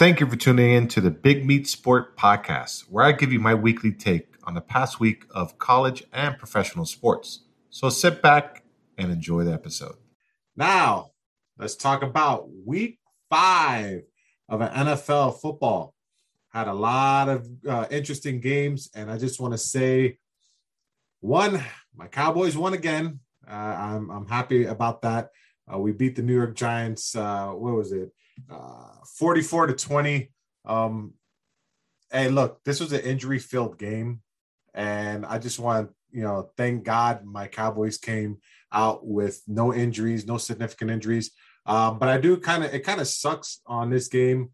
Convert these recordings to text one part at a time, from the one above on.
Thank you for tuning in to the Big Meat Sport Podcast, where I give you my weekly take on the past week of college and professional sports. So sit back and enjoy the episode. Now, let's talk about week five of an NFL football. Had a lot of uh, interesting games, and I just want to say one, my Cowboys won again. Uh, I'm, I'm happy about that. Uh, we beat the New York Giants. Uh, what was it? Uh, 44 to 20. Um, hey, look, this was an injury filled game. And I just want you know, thank God my Cowboys came out with no injuries, no significant injuries. Um, but I do kind of, it kind of sucks on this game.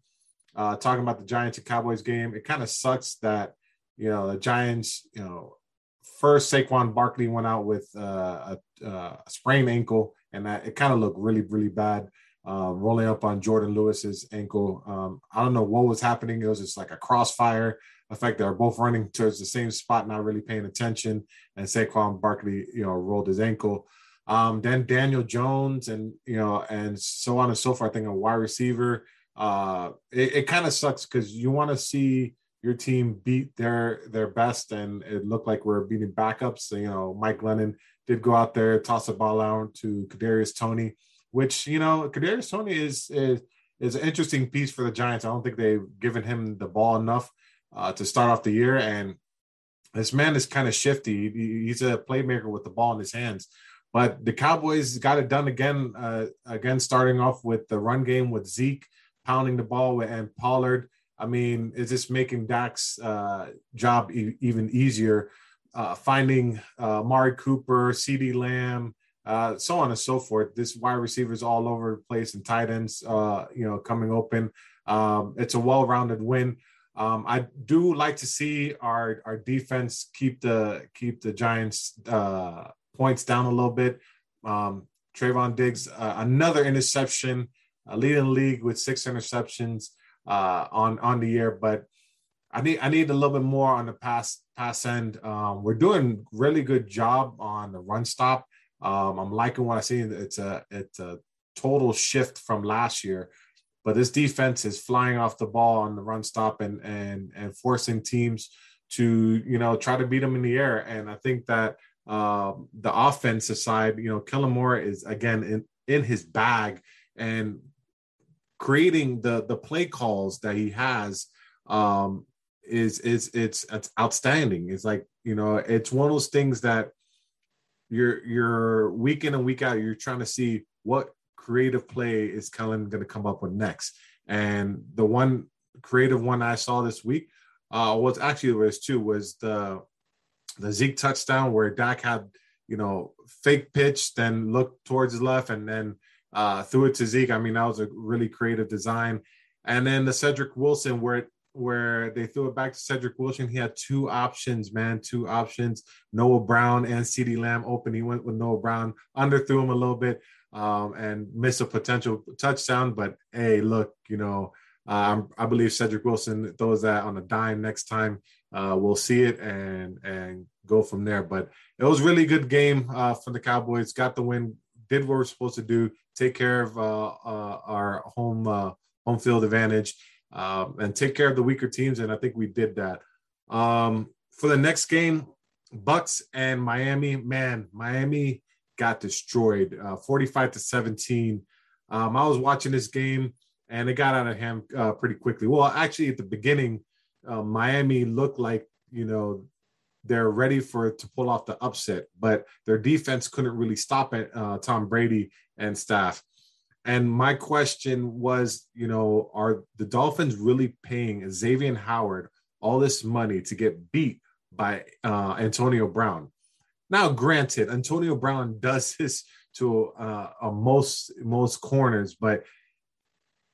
Uh, talking about the Giants and Cowboys game, it kind of sucks that, you know, the Giants, you know, first Saquon Barkley went out with uh, a, a sprained ankle, and that it kind of looked really, really bad uh, rolling up on Jourdan Lewis's ankle. Um, I don't know what was happening. It was just like a crossfire effect. They were both running towards the same spot, not really paying attention. And Saquon Barkley, you know, rolled his ankle. Um, then Daniel Jones and you know, and so on and so forth. I think a wide receiver. Uh, it, it kind of sucks because you want to see your team beat their their best, and it looked like we're beating backups. So, you know, Mike Glennon did go out there, toss a ball out to Kadarius Toney which you know Kadarius Toney is is is an interesting piece for the Giants. I don't think they've given him the ball enough uh, to start off the year, and this man is kind of shifty. He's a playmaker with the ball in his hands. But the Cowboys got it done again. Uh, again, starting off with the run game with Zeke pounding the ball and Pollard. I mean, is this making Dak's uh, job e- even easier? Uh, finding uh, Mari Cooper, CeeDee Lamb, uh, so on and so forth. This wide receivers all over the place and tight ends, uh, you know, coming open. Um, it's a well-rounded win. Um, I do like to see our our defense keep the keep the Giants uh, points down a little bit. Um, Trevon Diggs, uh, another interception, uh, leading league with six interceptions uh, on on the year, but I need I need a little bit more on the pass pass end. Um, we're doing really good job on the run stop. Um, I'm liking what I see. It's a it's a total shift from last year, but this defense is flying off the ball on the run stop and and and forcing teams to you know try to beat them in the air. And I think that uh, the offensive side, you know, Kellen is again in in his bag and creating the the play calls that he has um is is it's it's outstanding it's like you know it's one of those things that you're you're week in and week out you're trying to see what creative play is Kellen going to come up with next. And the one creative one I saw this week uh was actually was two was the the Zeke touchdown where Dak had you know fake pitch then looked towards the left and then uh threw it to Zeke. I mean that was a really creative design. And then the Cedric Wilson where it where they threw it back to Cedric Wilson. He had two options, man, two options. Noah Brown and CeeDee Lamb open. He went with Noah Brown, underthrew him a little bit, um, and missed a potential touchdown. But hey, look, you know, uh, I believe Cedric Wilson throws that on a dime next time. Uh, we'll see it and and go from there. But it was really good game uh, for the Cowboys. Got the win. Did what we're supposed to do. Take care of uh, uh, our home uh, home field advantage um, and take care of the weaker teams. And I think we did that. Um, for the next game, Bucks and Miami. Man, Miami got destroyed, uh, 45 to 17. Um, I was watching this game and it got out of hand uh, pretty quickly. Well, actually, at the beginning, uh, Miami looked like you know they're ready for to pull off the upset, but their defense couldn't really stop it. Uh, Tom Brady and staff. And my question was, you know, are the Dolphins really paying Xavier Howard all this money to get beat by uh, Antonio Brown? Now, granted, Antonio Brown does this to uh, most most corners, but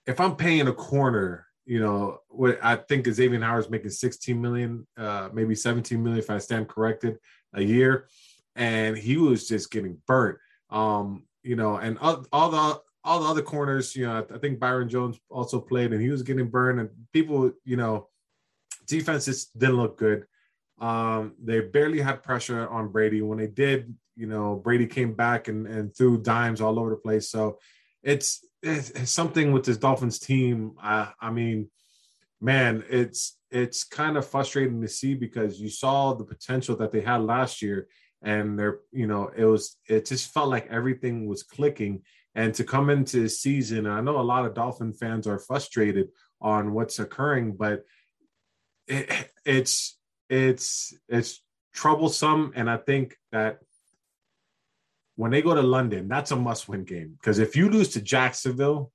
if I'm paying a corner, you know, what I think Xavier Howard's making 16 million, uh, maybe 17 million if I stand corrected a year, and he was just getting burnt. Um, you know, and all, all the all the other corners, you know, I think Byron Jones also played and he was getting burned, and people, you know, defenses didn't look good. Um, they barely had pressure on Brady. When they did, you know, Brady came back and, and threw dimes all over the place. So it's, it's something with this Dolphins team. I, I mean, man, it's it's kind of frustrating to see because you saw the potential that they had last year, and they're you know it was it just felt like everything was clicking. And to come into the season, I know a lot of Dolphin fans are frustrated on what's occurring, but it, it's it's it's troublesome, and I think that when they go to London, that's a must-win game because if you lose to Jacksonville,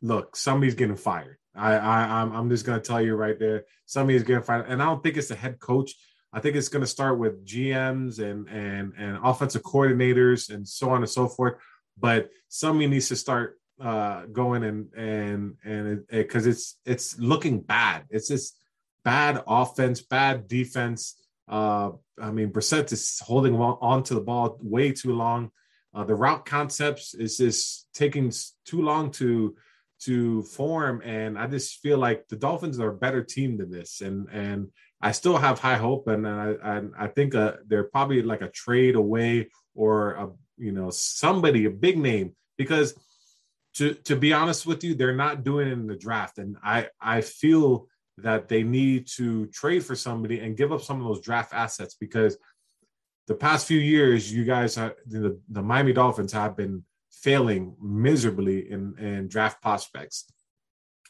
look, somebody's getting fired. I, I I'm I'm just gonna tell you right there, somebody's getting fired, and I don't think it's the head coach. I think it's gonna start with GMs and and and offensive coordinators and so on and so forth. But somebody needs to start uh going and and and because it, it, it's it's looking bad. It's just bad offense, bad defense. Uh, I mean, Brissett is holding on to the ball way too long. Uh, the route concepts is just taking too long to to form, and I just feel like the Dolphins are a better team than this, and and I still have high hope, and I I, I think uh, they're probably like a trade away or a you know somebody a big name because to to be honest with you, they're not doing it in the draft, and I I feel that they need to trade for somebody and give up some of those draft assets because the past few years, you guys, are, the, the Miami Dolphins have been failing miserably in, in draft prospects.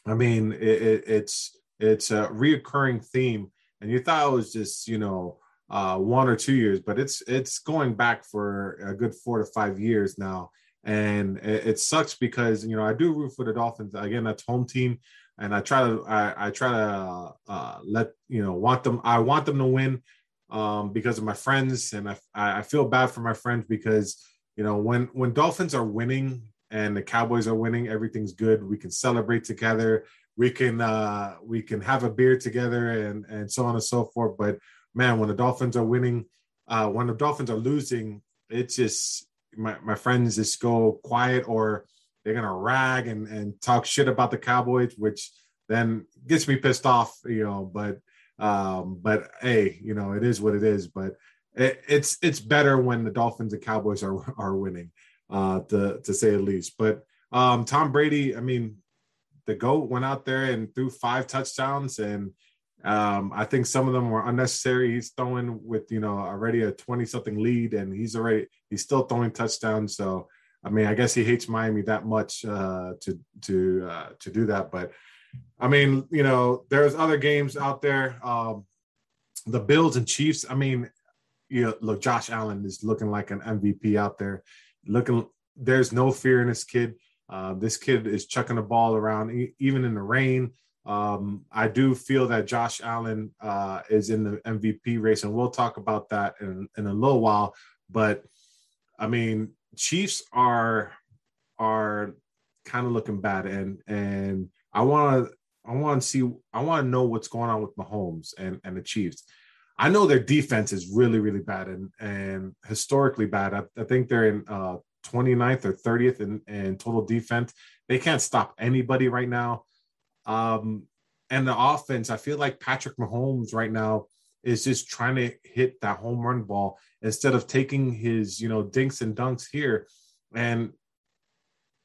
I mean, it, it, it's it's a reoccurring theme, and you thought it was just you know uh, one or two years, but it's it's going back for a good four to five years now, and it, it sucks because you know I do root for the Dolphins. Again. That's home team. And I try to I, I try to uh, let you know want them I want them to win um, because of my friends. And I I feel bad for my friends because you know when when Dolphins are winning and the Cowboys are winning everything's good. We can celebrate together. We can uh, we can have a beer together and and so on and so forth. But man when the Dolphins are winning uh, when the Dolphins are losing it's just my, my friends just go quiet or they're gonna rag and and talk shit about the Cowboys, which then gets me pissed off, you know. But um, but hey, you know, it is what it is. But it, it's it's better when the Dolphins and Cowboys are are winning, uh, to to say the least. But um, Tom Brady, I mean, the goat went out there and threw five touchdowns and um, I think some of them were unnecessary. He's throwing with you know already a twenty something lead, and he's already he's still throwing touchdowns. So I mean, I guess he hates Miami that much uh, to to uh, to do that. But I mean, you know, there's other games out there. Um, the Bills and Chiefs. I mean, you know, look, Josh Allen is looking like an MVP out there. Looking, there's no fear in this kid. Uh, this kid is chucking the ball around e- even in the rain. Um, I do feel that Josh Allen uh, is in the MVP race, and we'll talk about that in, in a little while. But I mean, Chiefs are are kind of looking bad, and and I want to I want to see I want to know what's going on with Mahomes and and the Chiefs. I know their defense is really really bad and and historically bad. I, I think they're in uh 29th or 30th in, in total defense. They can't stop anybody right now. Um, and the offense, I feel like Patrick Mahomes right now is just trying to hit that home run ball instead of taking his you know dinks and dunks here and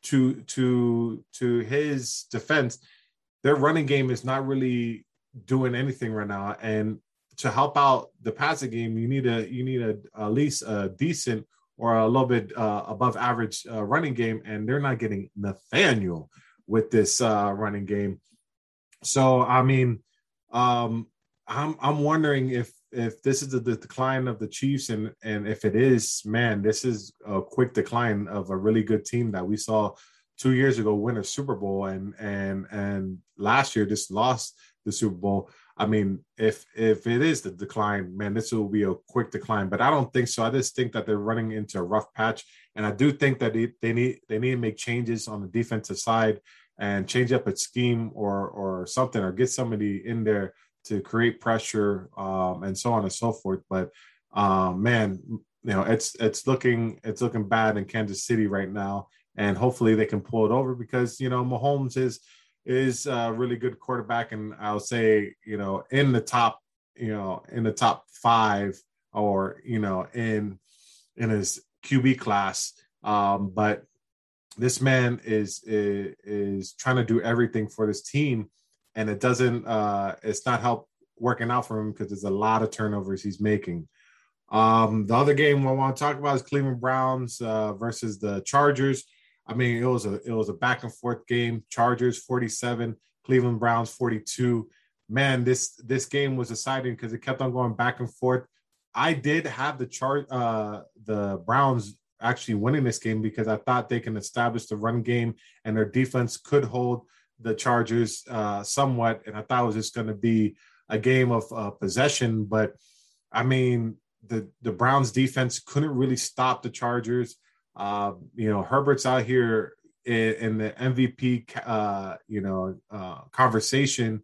to to to his defense their running game is not really doing anything right now. And to help out the passing game you need a you need a at least a decent or a little bit uh, above average uh, running game. And they're not getting nathaniel with this uh, running game so i mean um i'm i'm wondering if if this is the, decline of the Chiefs, and and if it is, man, this is a quick decline of a really good team that we saw two years ago win a Super Bowl, and and and last year just lost the Super Bowl. I mean, if if it is the decline, man, this will be a quick decline. But I don't think so. I just think that they're running into a rough patch, and I do think that they, they need they need to make changes on the defensive side and change up a scheme or or something, or get somebody in there to create pressure um, and so on and so forth. But um, man, you know, it's it's looking it's looking bad in Kansas City right now, and hopefully they can pull it over because you know Mahomes is is a really good quarterback, and I'll say you know in the top you know in the top five or you know in in his QB class. Um, but this man is, is is trying to do everything for this team and it doesn't. Uh, it's not help working out for him because there's a lot of turnovers he's making. Um, the other game I want to talk about is Cleveland Browns uh, versus the Chargers. I mean, it was a it was a back and forth game. Chargers 47, Cleveland Browns 42. Man, this this game was exciting because it kept on going back and forth. I did have the chart uh the Browns actually winning this game because I thought they can establish the run game and their defense could hold the Chargers uh somewhat. And I thought it was just going to be a game of uh, possession. But I mean, the the Browns defense couldn't really stop the Chargers. Uh, you know, Herbert's out here in, in the MVP, uh, you know, uh, conversation,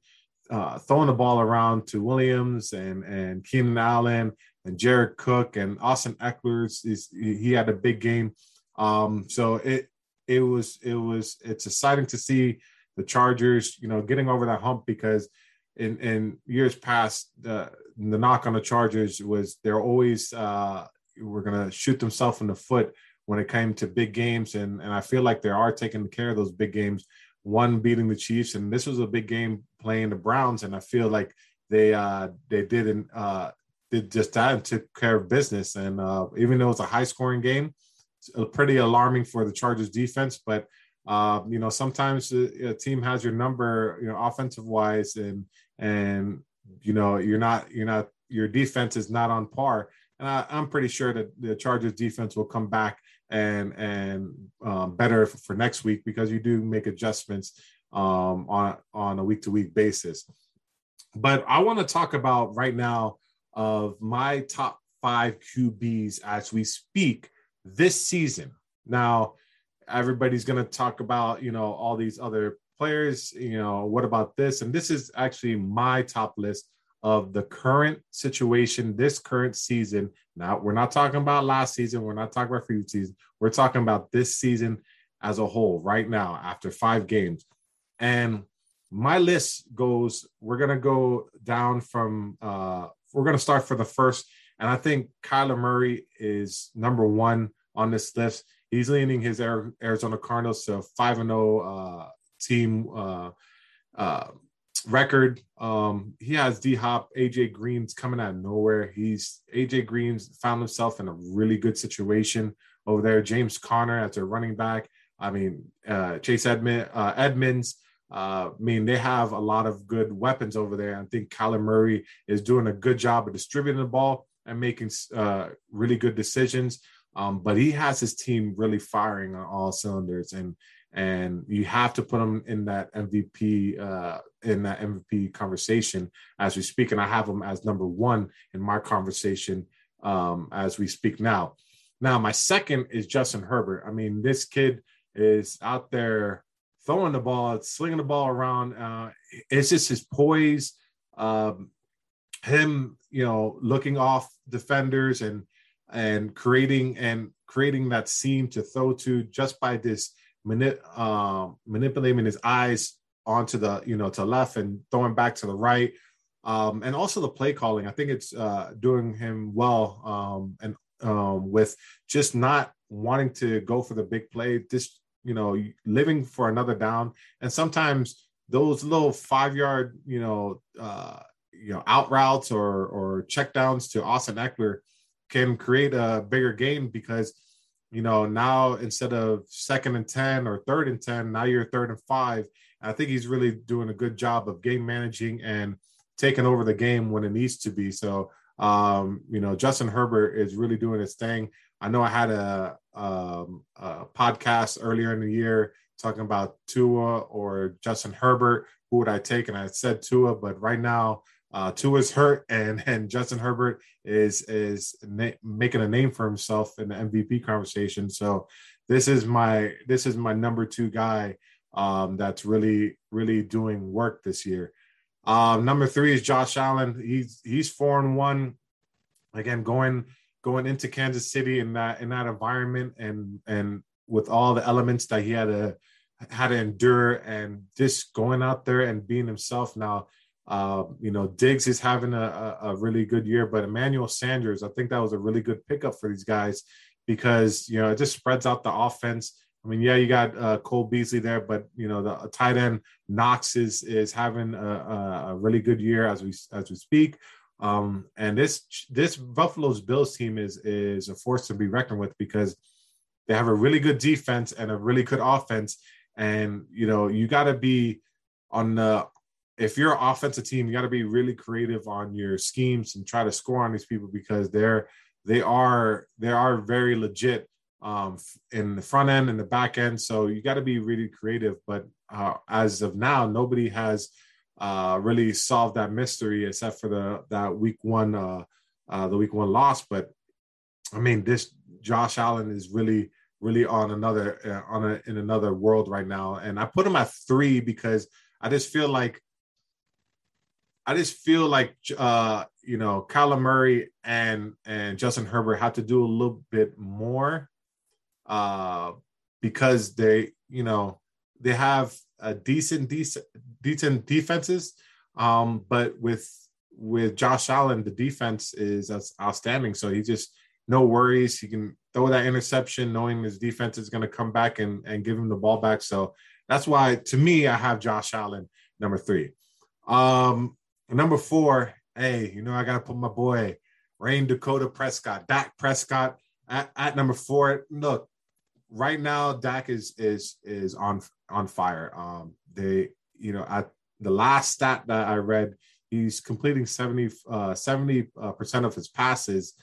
uh, throwing the ball around to Williams and and Keenan Allen and Jared Cook and Austin Ekeler's. Is he had a big game. Um, so it it was it was it's exciting to see the Chargers, you know, getting over that hump because in in years past the the knock on the Chargers was they're always uh, were gonna shoot themselves in the foot when it came to big games, and and I feel like they are taking care of those big games. One beating the Chiefs, and this was a big game playing the Browns, and I feel like they uh they didn't uh did just that and took care of business. And uh, even though it's a high scoring game, it's pretty alarming for the Chargers defense, but. Uh, you know, sometimes a, a team has your number, you know, offensive wise, and and you know you're not you're not your defense is not on par. And I, am pretty sure that the Chargers defense will come back and and um, better for, for, next week because you do make adjustments um, on on a week to week basis. But I want to talk about right now of my top five QBs as we speak this season. Now, everybody's going to talk about you know all these other players. You know, what about this? And this is actually my top list of the current situation, this current season. Now, we're not talking about last season. We're not talking about previous season. We're talking about this season as a whole right now after five games. And my list goes, we're going to go down from, uh, we're going to start for the first. And I think Kyler Murray is number one on this list. He's leading his Arizona Cardinals to a 5 and 0 uh, team uh, uh, record. Um, he has D Hop, AJ Green's coming out of nowhere. He's AJ Green's found himself in a really good situation over there. James Conner as their running back. I mean, uh, Chase uh, Edmonds. Uh, I mean, they have a lot of good weapons over there. I think Kyler Murray is doing a good job of distributing the ball and making uh, really good decisions. Um, but he has his team really firing on all cylinders, and and you have to put him in that MVP uh, in that MVP conversation as we speak. And I have him as number one in my conversation um, as we speak now. Now, my second is Justin Herbert. I mean, this kid is out there throwing the ball, slinging the ball around. Uh, it's just his poise, um, him, you know, looking off defenders and and creating and creating that seam to throw to just by this mani- uh, manipulating his eyes onto the you know to left and throwing back to the right um, and also the play calling i think it's uh, doing him well um, and um, with just not wanting to go for the big play just you know living for another down and sometimes those little five yard you know uh, you know out routes or or check downs to austin ekeler can create a bigger game because you know, now instead of second and 10 or third and 10, now you're third and five. I think he's really doing a good job of game managing and taking over the game when it needs to be. So, um, you know, Justin Herbert is really doing his thing. I know I had a, um, a podcast earlier in the year talking about Tua or Justin Herbert. Who would I take? And I said Tua, but right now uh, Tua's hurt, and and Justin Herbert is is na- making a name for himself in the MVP conversation. So this is my this is my number two guy um, that's really really doing work this year. Um, number three is Josh Allen. He's he's four and one. Again, going going into Kansas City in that in that environment and and with all the elements that he had to had to endure and just going out there and being himself now uh, you know, Diggs is having a, a, really good year, but Emmanuel Sanders, I think that was a really good pickup for these guys because you know it just spreads out the offense. I mean, yeah, you got uh, Cole Beasley there, but you know the tight end Knox is is having a, a really good year as we as we speak. Um, and this this Buffalo's Bills team is is a force to be reckoned with because they have a really good defense and a really good offense. And you know, you got to be on the if you're an offensive team, you got to be really creative on your schemes and try to score on these people because they're they are they are very legit um, in the front end and the back end. So you got to be really creative. But uh, as of now, nobody has uh, really solved that mystery except for the that week one uh, uh, the week one loss. But I mean, this Josh Allen is really really on another uh, on a in another world right now, and I put him at three because I just feel like I just feel like uh, you know Kyler Murray and and Justin Herbert have to do a little bit more uh, because they you know they have a decent decent decent defenses, um, but with with Josh Allen the defense is outstanding. So he just no worries. He can throw that interception knowing his defense is going to come back and and give him the ball back. So that's why to me I have Josh Allen number three. Um, Number four, hey, you know, I got to put my boy, Rayne Dakota Prescott, Dak Prescott at, at number four. Look, right now, Dak is is is on on fire. Um, they, you know, at the last stat that I read, he's completing 70 uh 70 uh, percent of his passes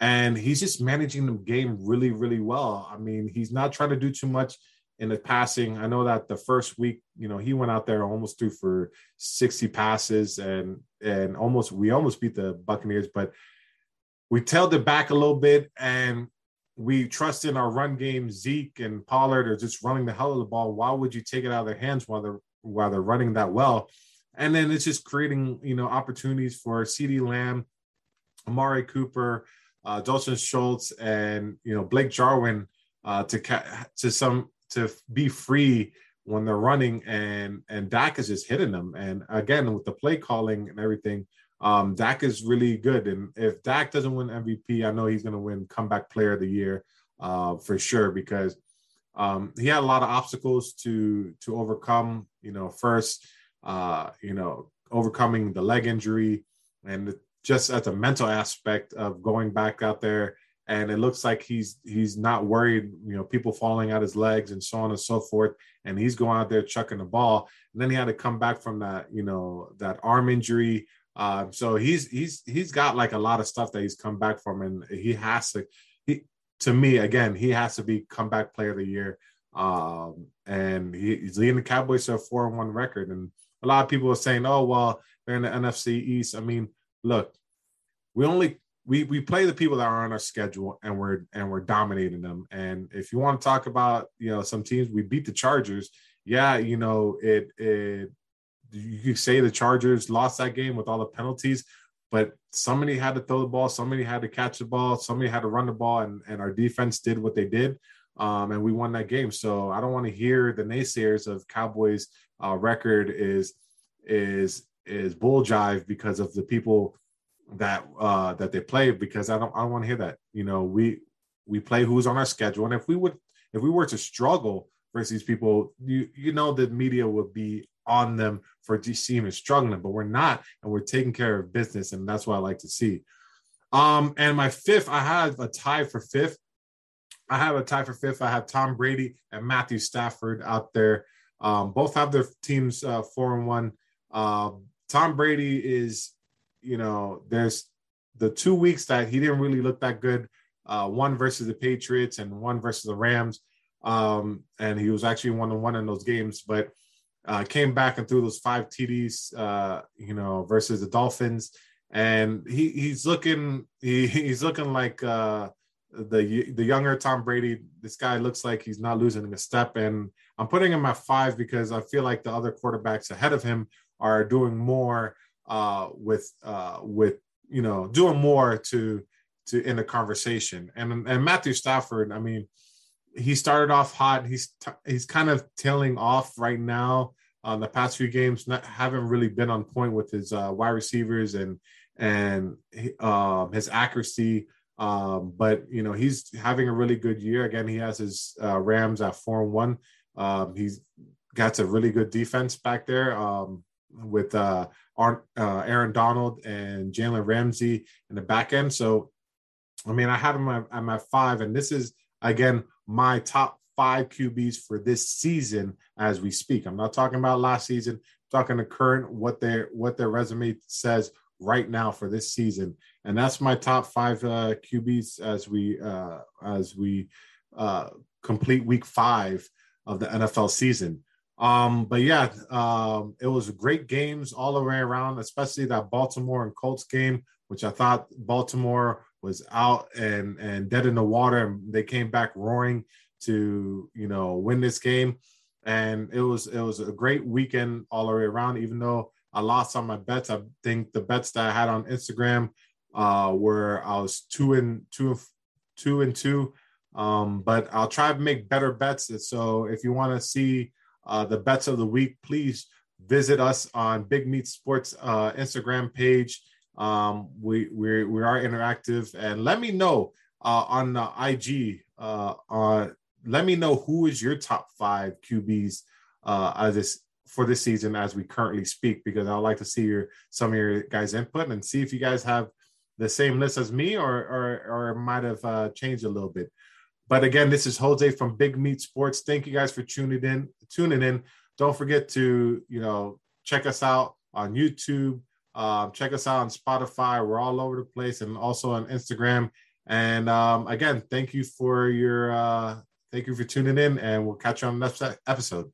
and he's just managing the game really really well i mean he's not trying to do too much in the passing. I know that the first week, you know, he went out there almost threw for 60 passes and and almost we almost beat the Buccaneers, but we tailed it back a little bit and we trust in our run game. Zeke and Pollard are just running the hell of the ball. Why would you take it out of their hands while they're while they're running that well? And then it's just creating, you know, opportunities for CeeDee Lamb, Amari Cooper, uh, Dalton Schultz, and you know Blake Jarwin uh, to ca- to some to be free when they're running and and Dak is just hitting them. And again, with the play calling and everything, um, Dak is really good. And if Dak doesn't win MVP, I know he's going to win Comeback Player of the Year uh, for sure because um, he had a lot of obstacles to to overcome. You know, first, uh, you know, overcoming the leg injury and just as a mental aspect of going back out there. And it looks like he's he's not worried you know people falling out his legs and so on and so forth. And he's going out there chucking the ball. And then he had to come back from that you know that arm injury. Uh, so he's he's he's got like a lot of stuff that he's come back from. And he has to he to me again he has to be comeback player of the year. Um, and he, he's leading the cowboys to a four and one record. And a lot of people are saying oh well they're in the nfc east. I mean look we only we we play the people that are on our schedule and we're and we're dominating them. And if you want to talk about you know some teams, we beat the Chargers. Yeah, you know it. it you could say the Chargers lost that game with all the penalties, but somebody had to throw the ball, somebody had to catch the ball, somebody had to run the ball, and and our defense did what they did. Um, and we won that game. So I don't want to hear the naysayers of Cowboys' uh, record is is is bull jive because of the people that uh that they play because I don't I don't want to hear that. You know, we we play who's on our schedule. And if we would if we were to struggle versus these people, you you know the media would be on them for seeing is struggling, but we're not, and we're taking care of business, and that's what I like to see. Um, and my fifth, I have a tie for fifth. I have a tie for fifth. I have Tom Brady and Matthew Stafford out there. Um, both have their teams uh, four and one. Uh, Tom Brady is you know, there's the two weeks that he didn't really look that good. Uh, one versus the Patriots and one versus the Rams. Um, and he was actually one on one in those games, but uh, came back and threw those five TDs, uh, you know, versus the Dolphins. And he he's looking he, he's looking like uh, the the younger Tom Brady. This guy looks like he's not losing a step. And I'm putting him at five because I feel like the other quarterbacks ahead of him are doing more uh, with uh, with you know doing more to to in the conversation. And and Matthew Stafford, I mean, he started off hot. He's t- he's kind of tailing off right now. On the past few games, not haven't really been on point with his uh, wide receivers and and uh, his accuracy. Um, but you know, he's having a really good year. Again, he has his uh, Rams at four and one. Um, he's got a really good defense back there um, with uh, uh, Aaron Donald and Jalen Ramsey in the back end. So, I mean, I had him at, at my five, and this is again my top five QBs for this season as we speak. I'm not talking about last season. I'm talking the current what their what their resume says right now for this season, and that's my top five uh, QBs as we uh, as we uh, complete week five of the NFL season. Um, but yeah, um, it was great games all the way around, especially that Baltimore and Colts game, which I thought Baltimore was out and and dead in the water, and they came back roaring to you know win this game. And it was it was a great weekend all the way around. Even though I lost on my bets, I think the bets that I had on Instagram uh, were I was two and two two and two. Um, but I'll try to make better bets. So if you want to see uh, the bets of the week, please visit us on Big Meat Sports uh, Instagram page. Um, we we we are interactive, and let me know uh, on the IG. Uh, on let me know who is your top five QBs uh, as this for this season as we currently speak, because I'd like to see your some of your guys' input and see if you guys have the same list as me or or or might have uh, changed a little bit. But again, this is Jose from Big Meat Sports. Thank you guys for tuning in. Tuning in. Don't forget to you know check us out on YouTube. Uh, check us out on Spotify. We're all over the place, and also on Instagram. And um, again, thank you for your uh, thank you for tuning in, and we'll catch you on the next episode.